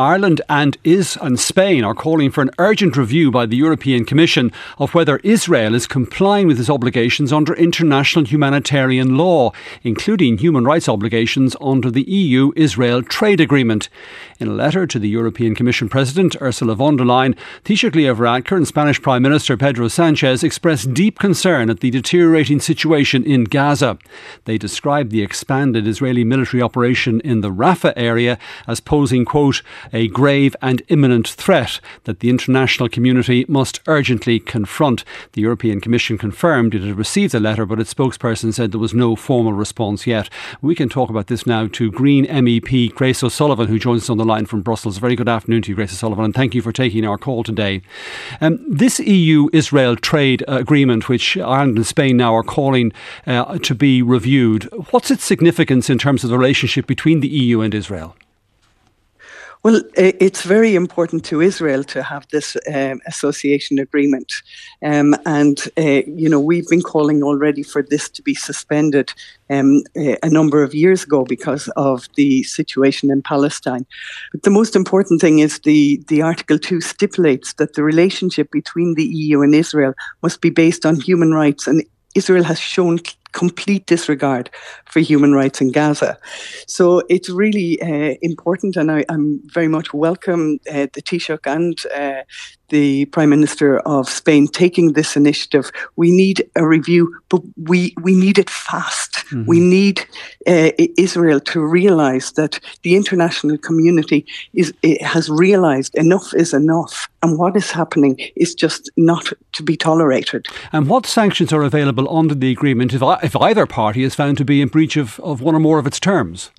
Ireland and is and Spain are calling for an urgent review by the European Commission of whether Israel is complying with its obligations under international humanitarian law, including human rights obligations under the EU Israel trade agreement. In a letter to the European Commission President Ursula von der Leyen, Taoiseach Leo Varadkar and Spanish Prime Minister Pedro Sanchez expressed deep concern at the deteriorating situation in Gaza. They described the expanded Israeli military operation in the Rafah area as posing, quote, a grave and imminent threat that the international community must urgently confront. The European Commission confirmed it had received the letter, but its spokesperson said there was no formal response yet. We can talk about this now to Green MEP Grace O'Sullivan, who joins us on the line from Brussels. Very good afternoon to you, Grace O'Sullivan, and thank you for taking our call today. Um, this EU Israel trade agreement, which Ireland and Spain now are calling uh, to be reviewed, what's its significance in terms of the relationship between the EU and Israel? Well, it's very important to Israel to have this um, association agreement. Um, and, uh, you know, we've been calling already for this to be suspended um, a number of years ago because of the situation in Palestine. But the most important thing is the, the Article 2 stipulates that the relationship between the EU and Israel must be based on human rights and Israel has shown complete disregard for human rights in Gaza. So it's really uh, important, and I, am very much welcome uh, the Taoiseach and uh, the Prime Minister of Spain taking this initiative. We need a review, but we, we need it fast. Mm-hmm. We need uh, Israel to realize that the international community is has realized enough is enough, and what is happening is just not to be tolerated. And what sanctions are available under the agreement if, if either party is found to be in breach of, of one or more of its terms?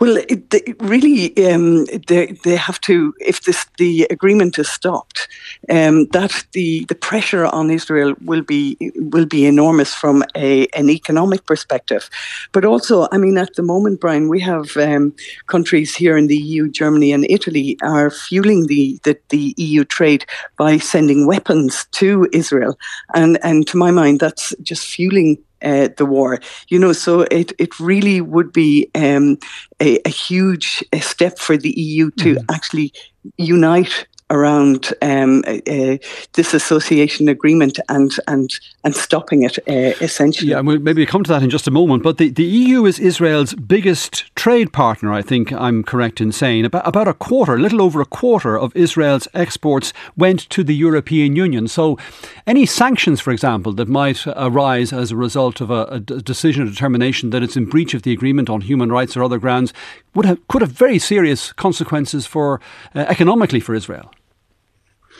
Well, it, it really, um, they, they have to, if this, the agreement is stopped, um, that the, the pressure on Israel will be will be enormous from a, an economic perspective. But also, I mean, at the moment, Brian, we have um, countries here in the EU, Germany and Italy, are fueling the, the, the EU trade by sending weapons to Israel. And, and to my mind, that's just fueling uh, the war. You know, so it, it really would be um, a, a, huge step for the EU to mm. actually unite around um, this association agreement and and and stopping it uh, essentially. Yeah, we'll maybe come to that in just a moment. But the, the EU is Israel's biggest trade partner. I think I'm correct in saying about about a quarter, a little over a quarter of Israel's exports went to the European Union. So, any sanctions, for example, that might arise as a result of a, a decision or determination that it's in breach of the agreement on human rights or other grounds would have could have very serious consequences for uh, economically for Israel.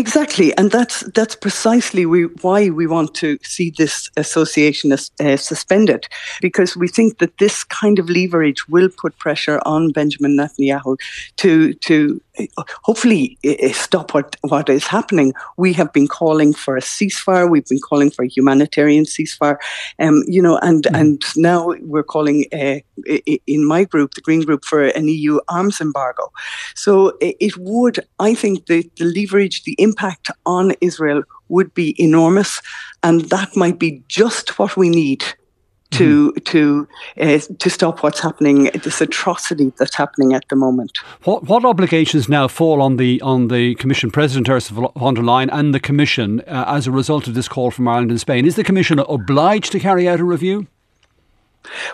Exactly, and that's that's precisely we, why we want to see this association as, uh, suspended, because we think that this kind of leverage will put pressure on Benjamin Netanyahu to to hopefully stop what, what is happening. We have been calling for a ceasefire. We've been calling for a humanitarian ceasefire. Um, you know, and mm. and now we're calling uh, in my group, the Green Group, for an EU arms embargo. So it would, I think, the, the leverage, the impact on Israel would be enormous, and that might be just what we need to mm. to uh, to stop what's happening, this atrocity that's happening at the moment. What what obligations now fall on the on the Commission President Ursula von der Leyen and the Commission uh, as a result of this call from Ireland and Spain? Is the Commission obliged to carry out a review?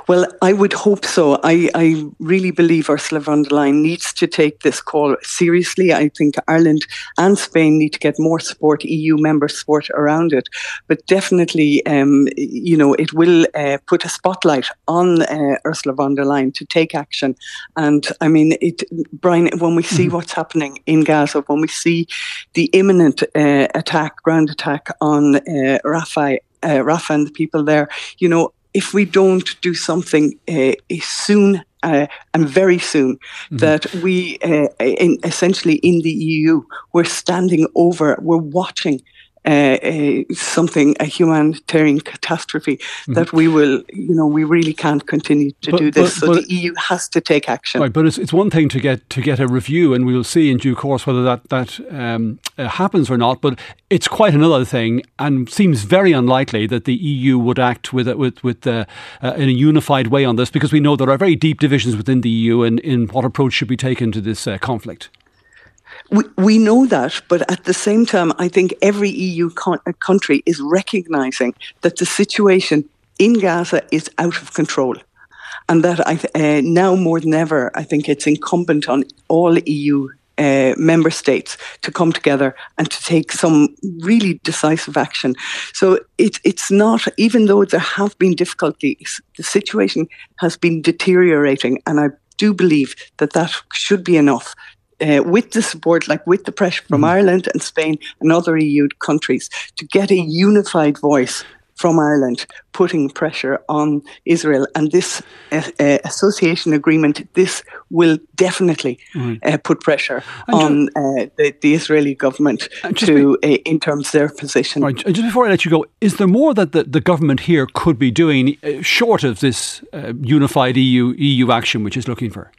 Well, I would hope so. I, I really believe Ursula von der Leyen needs to take this call seriously. I think Ireland and Spain need to get more support, EU member support around it. But definitely, um, you know, it will uh, put a spotlight on uh, Ursula von der Leyen to take action. And I mean, it, Brian, when we see mm-hmm. what's happening in Gaza, when we see the imminent uh, attack, ground attack on uh, Rafah, uh, Rafah and the people there, you know, if we don't do something uh, soon uh, and very soon, mm-hmm. that we uh, in, essentially in the EU we're standing over, we're watching uh, a, something, a humanitarian catastrophe, mm-hmm. that we will, you know, we really can't continue to but, do this. But, so but, the EU has to take action. Right, but it's, it's one thing to get to get a review, and we'll see in due course whether that that um, uh, happens or not. But it's quite another thing, and seems very unlikely that the EU would act with with with uh, uh, in a unified way on this, because we know there are very deep divisions within the EU in, in what approach should be taken to this uh, conflict. We, we know that, but at the same time, I think every EU uh, country is recognizing that the situation in Gaza is out of control. And that I, uh, now more than ever, I think it's incumbent on all EU uh, member states to come together and to take some really decisive action. So it, it's not, even though there have been difficulties, the situation has been deteriorating. And I do believe that that should be enough uh, with the support, like with the pressure from mm. Ireland and Spain and other EU countries, to get a unified voice from Ireland putting pressure on Israel. And this uh, uh, association agreement, this will definitely mm. uh, put pressure on uh, the, the, Israeli government to be, uh, in terms of their position. Right. Just before I let you go, is there more that the, the government here could be doing uh, short of this unified EU EU action, which is looking for?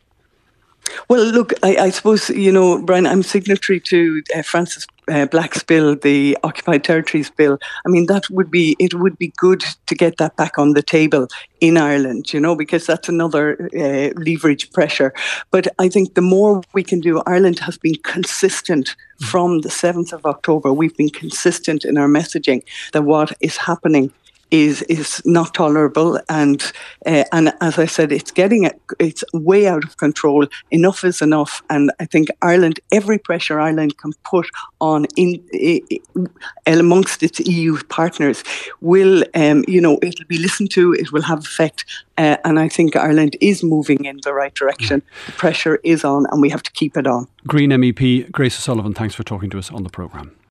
Well, look, I, I, suppose, you know, Brian, I'm signatory to uh, Frances uh, Black's bill, the Occupied Territories bill. I mean, that would be, it would be good to get that back on the table in Ireland, you know, because that's another uh, leverage pressure. But I think the more we can do, Ireland has been consistent from the 7th of October. We've been consistent in our messaging that what is happening is is not tolerable, and uh, and as I said, it's getting it's way out of control. Enough is enough, and I think Ireland, every pressure Ireland can put on in, in amongst its EU partners, will um, you know it'll be listened to. It will have effect, uh, and I think Ireland is moving in the right direction. The pressure is on, and we have to keep it on. Green MEP Grace O'Sullivan, thanks for talking to us on the programme.